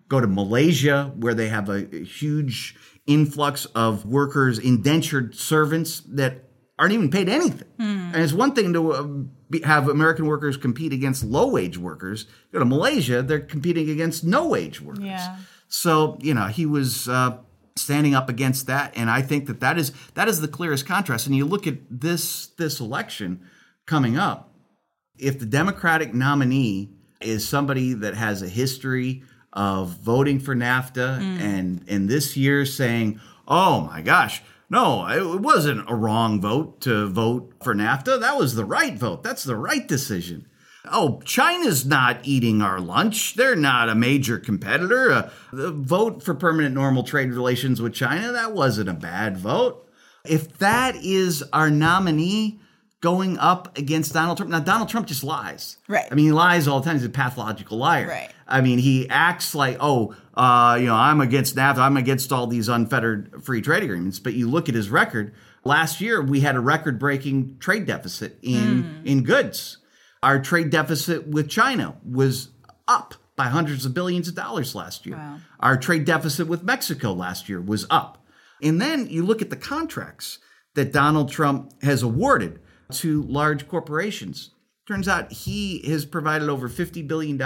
Go to Malaysia, where they have a, a huge influx of workers, indentured servants that aren't even paid anything. And it's one thing to uh, be, have American workers compete against low wage workers. Go to Malaysia, they're competing against no wage workers. Yeah. So you know he was uh, standing up against that, and I think that that is that is the clearest contrast. And you look at this this election coming up. If the Democratic nominee is somebody that has a history of voting for NAFTA and and this year saying, "Oh my gosh, No, it wasn't a wrong vote to vote for NAFTA. That was the right vote. That's the right decision. Oh, China's not eating our lunch. They're not a major competitor. Uh, the vote for permanent normal trade relations with China, that wasn't a bad vote. If that is our nominee going up against Donald Trump, now Donald Trump just lies. Right. I mean, he lies all the time. He's a pathological liar. Right. I mean, he acts like, oh, uh, you know, I'm against NAFTA. I'm against all these unfettered free trade agreements. But you look at his record. Last year, we had a record-breaking trade deficit in in goods. Our trade deficit with China was up by hundreds of billions of dollars last year. Wow. Our trade deficit with Mexico last year was up. And then you look at the contracts that Donald Trump has awarded to large corporations. Turns out he has provided over $50 billion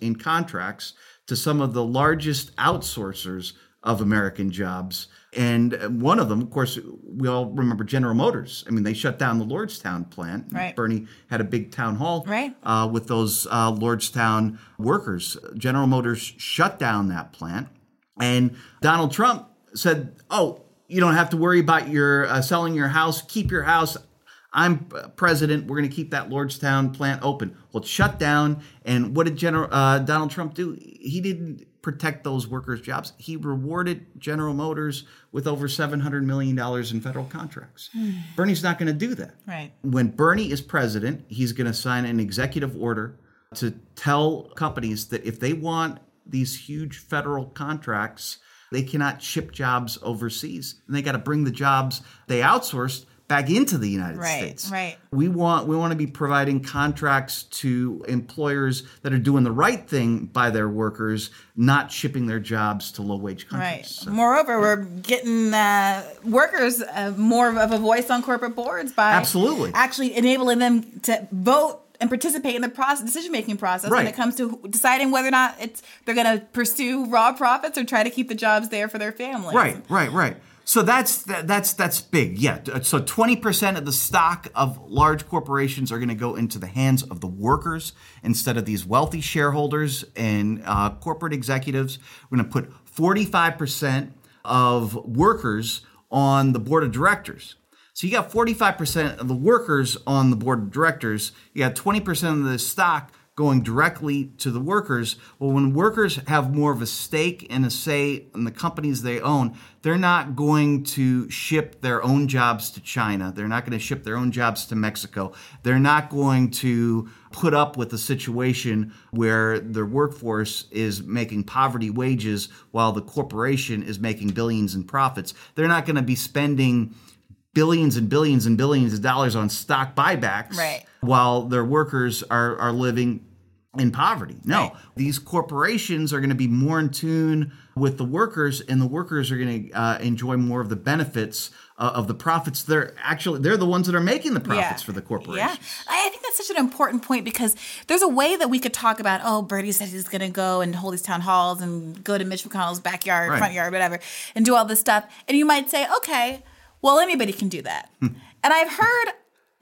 in contracts to some of the largest outsourcers of American jobs. And one of them, of course, we all remember General Motors. I mean, they shut down the Lordstown plant. Right. Bernie had a big town hall Right. uh, with those uh, Lordstown workers. General Motors shut down that plant. And Donald Trump said, Oh, you don't have to worry about your uh, selling your house. Keep your house. I'm president. We're going to keep that Lordstown plant open. Well, it's shut down. And what did General uh, Donald Trump do? He didn't protect those workers' jobs. He rewarded General Motors with over $700 million in federal contracts. Bernie's not going to do that. Right. When Bernie is president, he's going to sign an executive order to tell companies that if they want these huge federal contracts, they cannot ship jobs overseas. And they got to bring the jobs they outsourced back into the United Right, States. right. We want we want to be providing contracts to employers that are doing the right thing by their workers, not shipping their jobs to low wage countries. Right. So- Moreover, we're getting uh, workers uh, more of a voice on corporate boards by Absolutely. actually enabling them to vote and participate in the process, decision making process when it comes to deciding whether or not it's they're going to pursue raw profits or try to keep the jobs there for their families. Right, right, right. So that's that's that's big. Yeah. So 20% of the stock of large corporations are going to go into the hands of the workers instead of these wealthy shareholders and uh, corporate executives. We're going to put 45% of workers on the board of directors. So you got 45% of the workers on the board of directors. You got 20% of the stock going directly to the workers. Well, when workers have more of a stake and a say in the companies they own, they're not going to ship their own jobs to China. They're not going to ship their own jobs to Mexico. They're not going to put up with a situation where their workforce is making poverty wages while the corporation is making billions in profits. They're not going to be spending billions and billions and billions of dollars on stock buybacks Right. while their workers are, are living in poverty. No, Right. these corporations are going to be more in tune with the workers, and the workers are going to uh, enjoy more of the benefits uh, of the profits. They're actually they're the ones that are making the profits for the corporation. Yeah, I think that's such an important point because there's a way that we could talk about. Oh, Bernie said he's going to go and hold these town halls and go to Mitch McConnell's backyard, Right. front yard, whatever, and do all this stuff. And you might say, okay, well, anybody can do that. Hmm. and I've heard,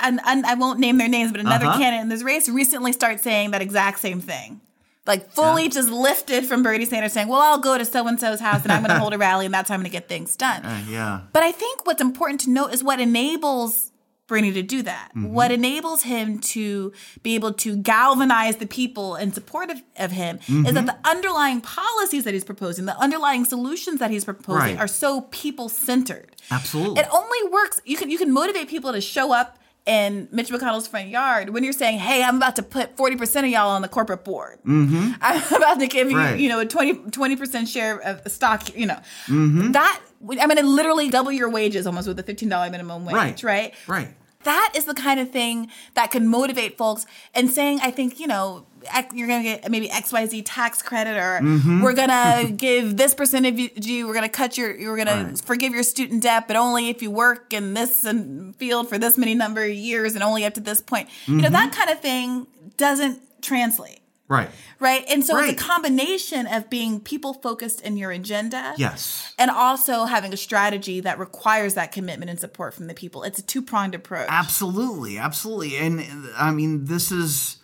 and, and I won't name their names, but another Uh-huh. candidate in this race recently start saying that exact same thing. Like fully just lifted from Bernie Sanders saying, "Well, I'll go to so and so's house and I'm going [LAUGHS] to hold a rally and that's how I'm going to get things done." Uh, yeah. But I think what's important to note is what enables Bernie to do that. Mm-hmm. What enables him to be able to galvanize the people in support of, of him is that mm-hmm. the underlying policies that he's proposing, the underlying solutions that he's proposing Right. are so people centered. Absolutely. It only works. You can you can motivate people to show up in Mitch McConnell's front yard when you're saying, "Hey, I'm about to put 40 percent of y'all on the corporate board. [LAUGHS] I'm about to give you, Right. you know, a 20 percent share of stock. You know, Mm-hmm. that I'm going to literally double your wages almost with a 15 dollar minimum wage. Right. Right. Right. That is the kind of thing that can motivate folks. And saying, I think, you know, you're going to get maybe XYZ tax credit or Mm-hmm. we're going [LAUGHS] to give this percentage of you, we're going to cut your, you're going to forgive your student debt, but only if you work in this and field for this many number of years and only up to this point. You know, that Mm-hmm. kind of thing doesn't translate. Right. Right. And so Right. it's a combination of being people focused in your agenda Yes. and also having a strategy that requires that commitment and support from the people. It's a two pronged approach. Absolutely, absolutely. And uh, I mean, this is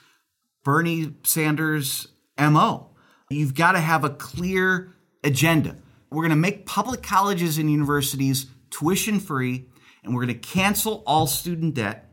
Bernie Sanders' MO. You've got to have a clear agenda. We're going to make public colleges and universities tuition free, and we're going to cancel all student debt,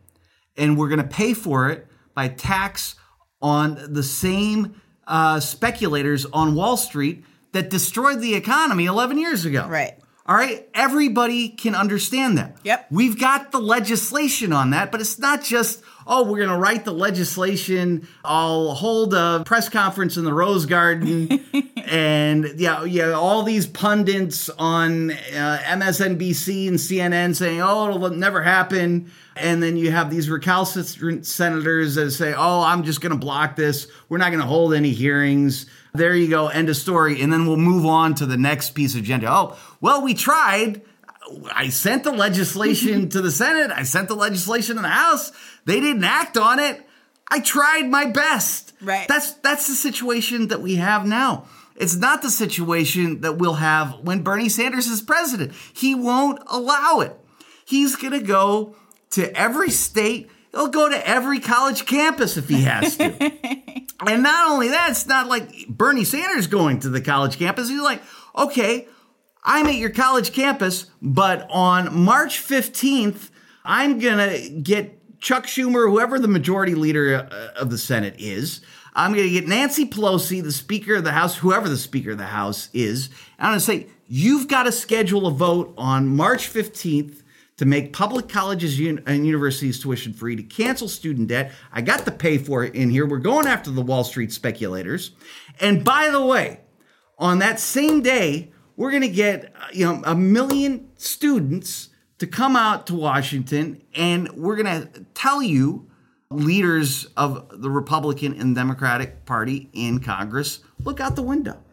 and we're going to pay for it by tax on the same uh, speculators on Wall Street that destroyed the economy 11 years ago. Right. All right. Everybody can understand that. Yep. We've got the legislation on that, but it's not just, oh, we're going to write the legislation. I'll hold a press conference in the Rose Garden. [LAUGHS] and yeah, yeah, all these pundits on uh, MSNBC and CNN saying, oh, it'll never happen. And then you have these recalcitrant senators that say, oh, I'm just going to block this. We're not going to hold any hearings. There you go. End of story. And then we'll move on to the next piece of agenda. Oh, well, we tried. I sent the legislation [LAUGHS] to the Senate. I sent the legislation to the House. They didn't act on it. I tried my best. Right. That's that's the situation that we have now. It's not the situation that we'll have when Bernie Sanders is president. He won't allow it. He's going to go to every state. He'll go to every college campus if he has to. [LAUGHS] and not only that, it's not like Bernie Sanders going to the college campus. He's like, okay, I'm at your college campus, but on March 15th, I'm going to get Chuck Schumer, whoever the majority leader uh, of the Senate is. I'm going to get Nancy Pelosi, the Speaker of the House, whoever the Speaker of the House is. And I'm going to say, you've got to schedule a vote on March 15th to make public colleges and universities tuition free, to cancel student debt. I got the pay for it in here. We're going after the Wall Street speculators. And by the way, on that same day, we're going to get you know a million students to come out to Washington, and we're going to tell you, leaders of the Republican and Democratic Party in Congress, look out the window.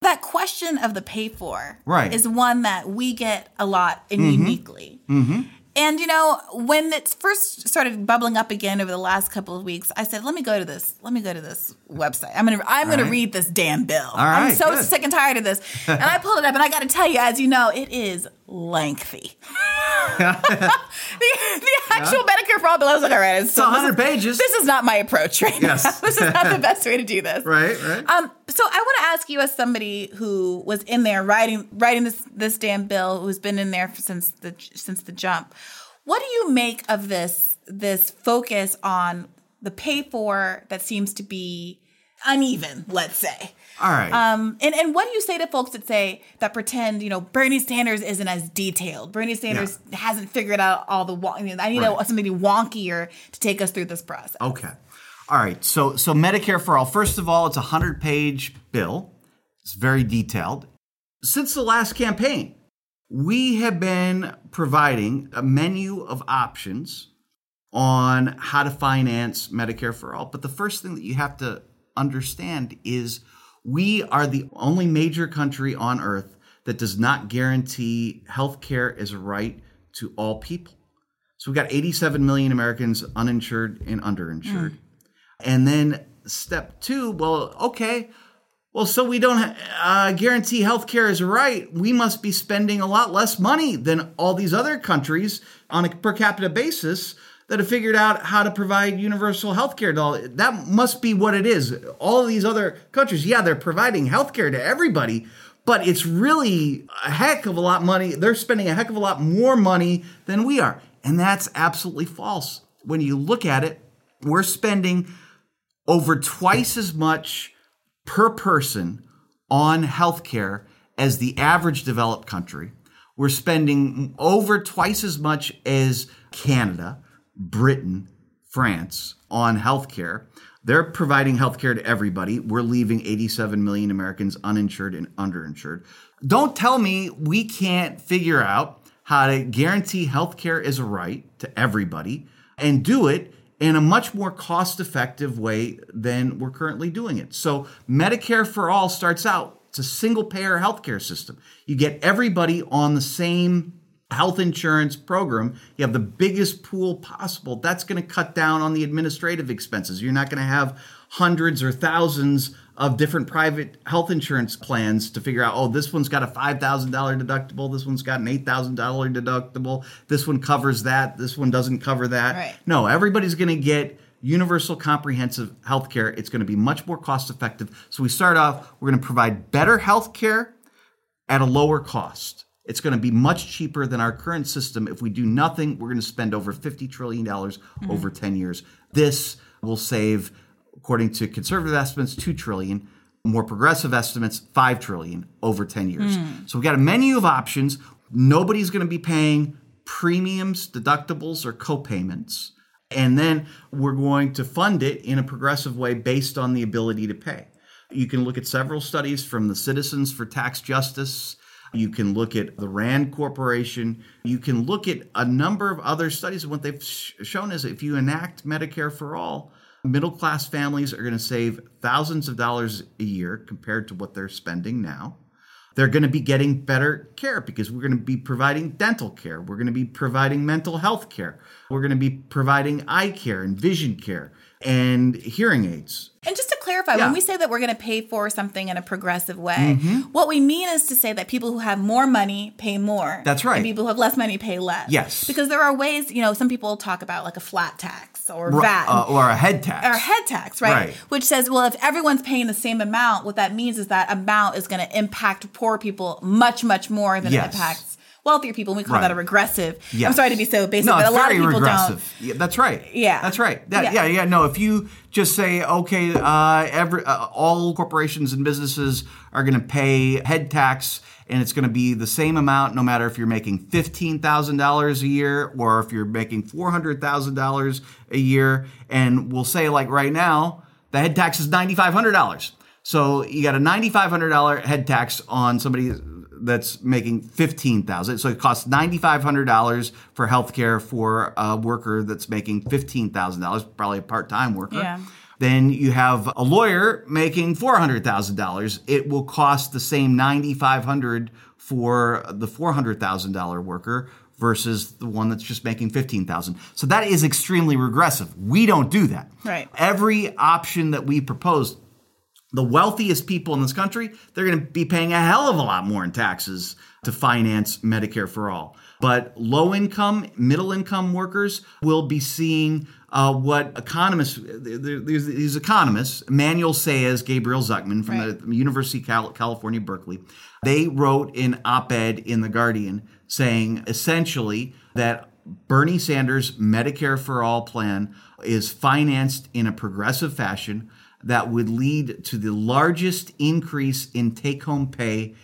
That question of the pay for Right. is one that we get a lot and Mhm. uniquely. Mm-hmm. And you know, when it first started bubbling up again over the last couple of weeks, I said, "Let me go to this. Let me go to this website. I'm gonna, I'm All gonna right. read this damn bill. All I'm right, so good. sick and tired of this." And I pulled it up, and I got to tell you, as you know, it is lengthy. [LAUGHS] the, the actual Medicare for all bill, I was like, "All right, it's, It's 100 this is- pages. This is not my approach right Yes. now. [LAUGHS] this is not the [LAUGHS] best way to do this." Right, right. Um, so I want to ask you, as somebody who was in there writing writing this this damn bill, who's been in there since the since the jump, what do you make of this this focus on the pay for that seems to be uneven? Let's say. All right. Um, and, and what do you say to folks that say that pretend, you know, Bernie Sanders isn't as detailed? Bernie Sanders hasn't figured out all the. I mean, I need Right. a, somebody wonkier to take us through this process. Okay. All right. So so Medicare for all. First of all, it's a 100-page bill. It's very detailed. Since the last campaign, we have been providing a menu of options on how to finance Medicare for all. But the first thing that you have to understand is we are the only major country on earth that does not guarantee health care as a right to all people. So we've got 87 million Americans uninsured and underinsured. Mm. And then step two, well, okay, well, so we don't uh, guarantee health care is right. We must be spending a lot less money than all these other countries on a per capita basis that have figured out how to provide universal health care to all. That must be what it is. All of these other countries, yeah, they're providing health care to everybody, but it's really a heck of a lot money. They're spending a heck of a lot more money than we are. And that's absolutely false. When you look at it, we're spending over twice as much per person on healthcare as the average developed country. We're spending over twice as much as Canada, Britain, France on healthcare. They're providing healthcare to everybody. We're leaving 87 million Americans uninsured and underinsured. Don't tell me we can't figure out how to guarantee healthcare is a right to everybody and do it in a much more cost effective way than we're currently doing it. So, Medicare for All starts out, it's a single payer healthcare system. You get everybody on the same health insurance program. You have the biggest pool possible. That's going to cut down on the administrative expenses. You're not going to have hundreds or thousands of different private health insurance plans to figure out, oh, this one's got a $5,000 deductible. This one's got an $8,000 deductible. This one covers that. This one doesn't cover that. Right. No, everybody's going to get universal comprehensive health care. It's going to be much more cost effective. So we start off, we're going to provide better health care at a lower cost. It's going to be much cheaper than our current system. If we do nothing, we're going to spend over $50 trillion over mm-hmm. 10 years. This will save, according to conservative estimates, 2 trillion. More progressive estimates, 5 trillion over 10 years. Hmm. So we've got a menu of options. Nobody's going to be paying premiums, deductibles, or co-payments. And then we're going to fund it in a progressive way based on the ability to pay. You can look at several studies from the Citizens for Tax Justice. You can look at the RAND Corporation. You can look at a number of other studies. And what they've sh- shown is if you enact Medicare for all, middle class families are going to save thousands of dollars a year compared to what they're spending now. They're going to be getting better care because we're going to be providing dental care. We're going to be providing mental health care. We're going to be providing eye care and vision care and hearing aids. And just to clarify, Yeah. when we say that we're going to pay for something in a progressive way, Mhm. what we mean is to say that people who have more money pay more. That's right. And people who have less money pay less. Yes. Because there are ways, you know, some people talk about like a flat tax or VAT. uh, or a head tax. or head tax, right? Right. Which says, well, if everyone's paying the same amount, what that means is that amount is going to impact poor people much, much more than Yes. it impacts wealthier people. We call Right. that a regressive. I'm sorry to be so basic, no, but a lot of people regressive. Yeah, that's right. Yeah. that's right. That, Yeah. yeah. yeah, No, if you just say, okay, uh, every uh, all corporations and businesses are going to pay head tax, and it's going to be the same amount, no matter if you're making fifteen thousand dollars a year or if you're making four hundred thousand dollars a year, and we'll say like right now, the head tax is ninety five hundred dollars. So you got a ninety five hundred dollar head tax on somebody that's making fifteen thousand. So it costs ninety five hundred dollars for healthcare for a worker that's making fifteen thousand dollars, probably a part time worker. Yeah. Then you have a lawyer making four hundred thousand dollars. It will cost the same ninety five hundred for the four hundred thousand dollar worker versus the one that's just making fifteen thousand. So that is extremely regressive. We don't do that. Right. Every option that we propose the wealthiest people in this country, they're going to be paying a hell of a lot more in taxes to finance Medicare for all. But low income, middle income workers will be seeing uh, what economists, there's these economists, Manuel Saez, Gabriel Zucman from the University of Cal- California, Berkeley, they wrote an op ed in The Guardian saying essentially that Bernie Sanders' Medicare for All plan is financed in a progressive fashion that would lead to the largest increase in take home pay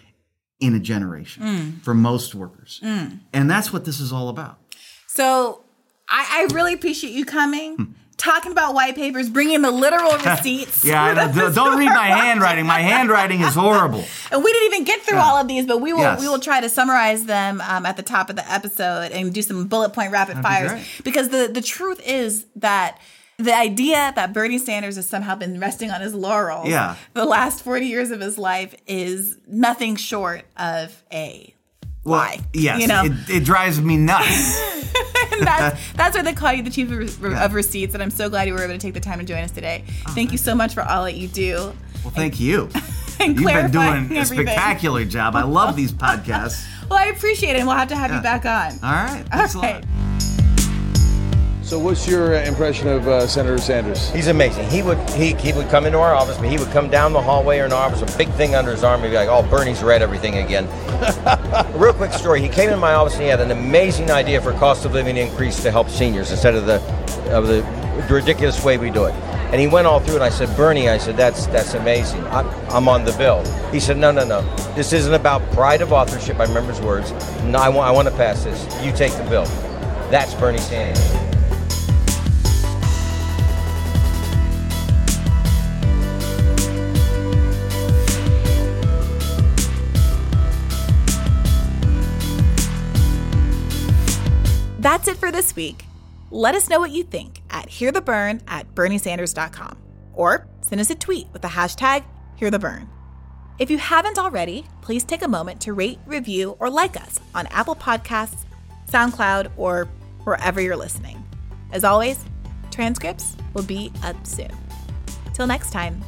in a generation Mm. for most workers. Mm. And that's what this is all about. So I, I really appreciate you coming, talking about white papers, bringing the literal [LAUGHS] receipts. Hmm. Yeah, know. [LAUGHS] don't, don't read my handwriting. My handwriting is horrible. [LAUGHS] And we didn't even get through all of these, but we will Yes. we will try to summarize them um, at the top of the episode and do some bullet point rapid That'd fires. great. Because the the truth is that the idea that Bernie Sanders has somehow been resting on his laurels Yeah. the last 40 years of his life is nothing short of a Well, lie. Yes, You know? it, it drives me nuts. [LAUGHS] that's, [LAUGHS] that's why they call you the chief of, of receipts. And I'm so glad you were able to take the time to join us today. Oh, thank you so much for all that you do. Well, thank you. And [LAUGHS] You've been doing a everything. spectacular job. I love these podcasts. Well, I appreciate it. And we'll have to have you back on. All right. Thanks a lot. So, what's your uh, impression of uh, Senator Sanders? He's amazing. He would he, he would come into our office, but he would come down the hallway or in our office, a big thing under his arm, and be like, "Oh, Bernie's read everything again." [LAUGHS] real quick story. He came in my office and he had an amazing idea for cost of living increase to help seniors instead of the of the ridiculous way we do it. And he went all through it. And I said, Bernie, I said, that's that's amazing. I, I'm on the bill. He said, No, no, no. This isn't about pride of authorship. I remember his words. No, I want I want to pass this. You take the bill. That's Bernie Sanders. That's it for this week. Let us know what you think at hearthebern at berniesanders.com or send us a tweet with the hashtag hearthebern. If you haven't already, please take a moment to rate, review, or like us on Apple Podcasts, SoundCloud, or wherever you're listening. As always, transcripts will be up soon. Till next time.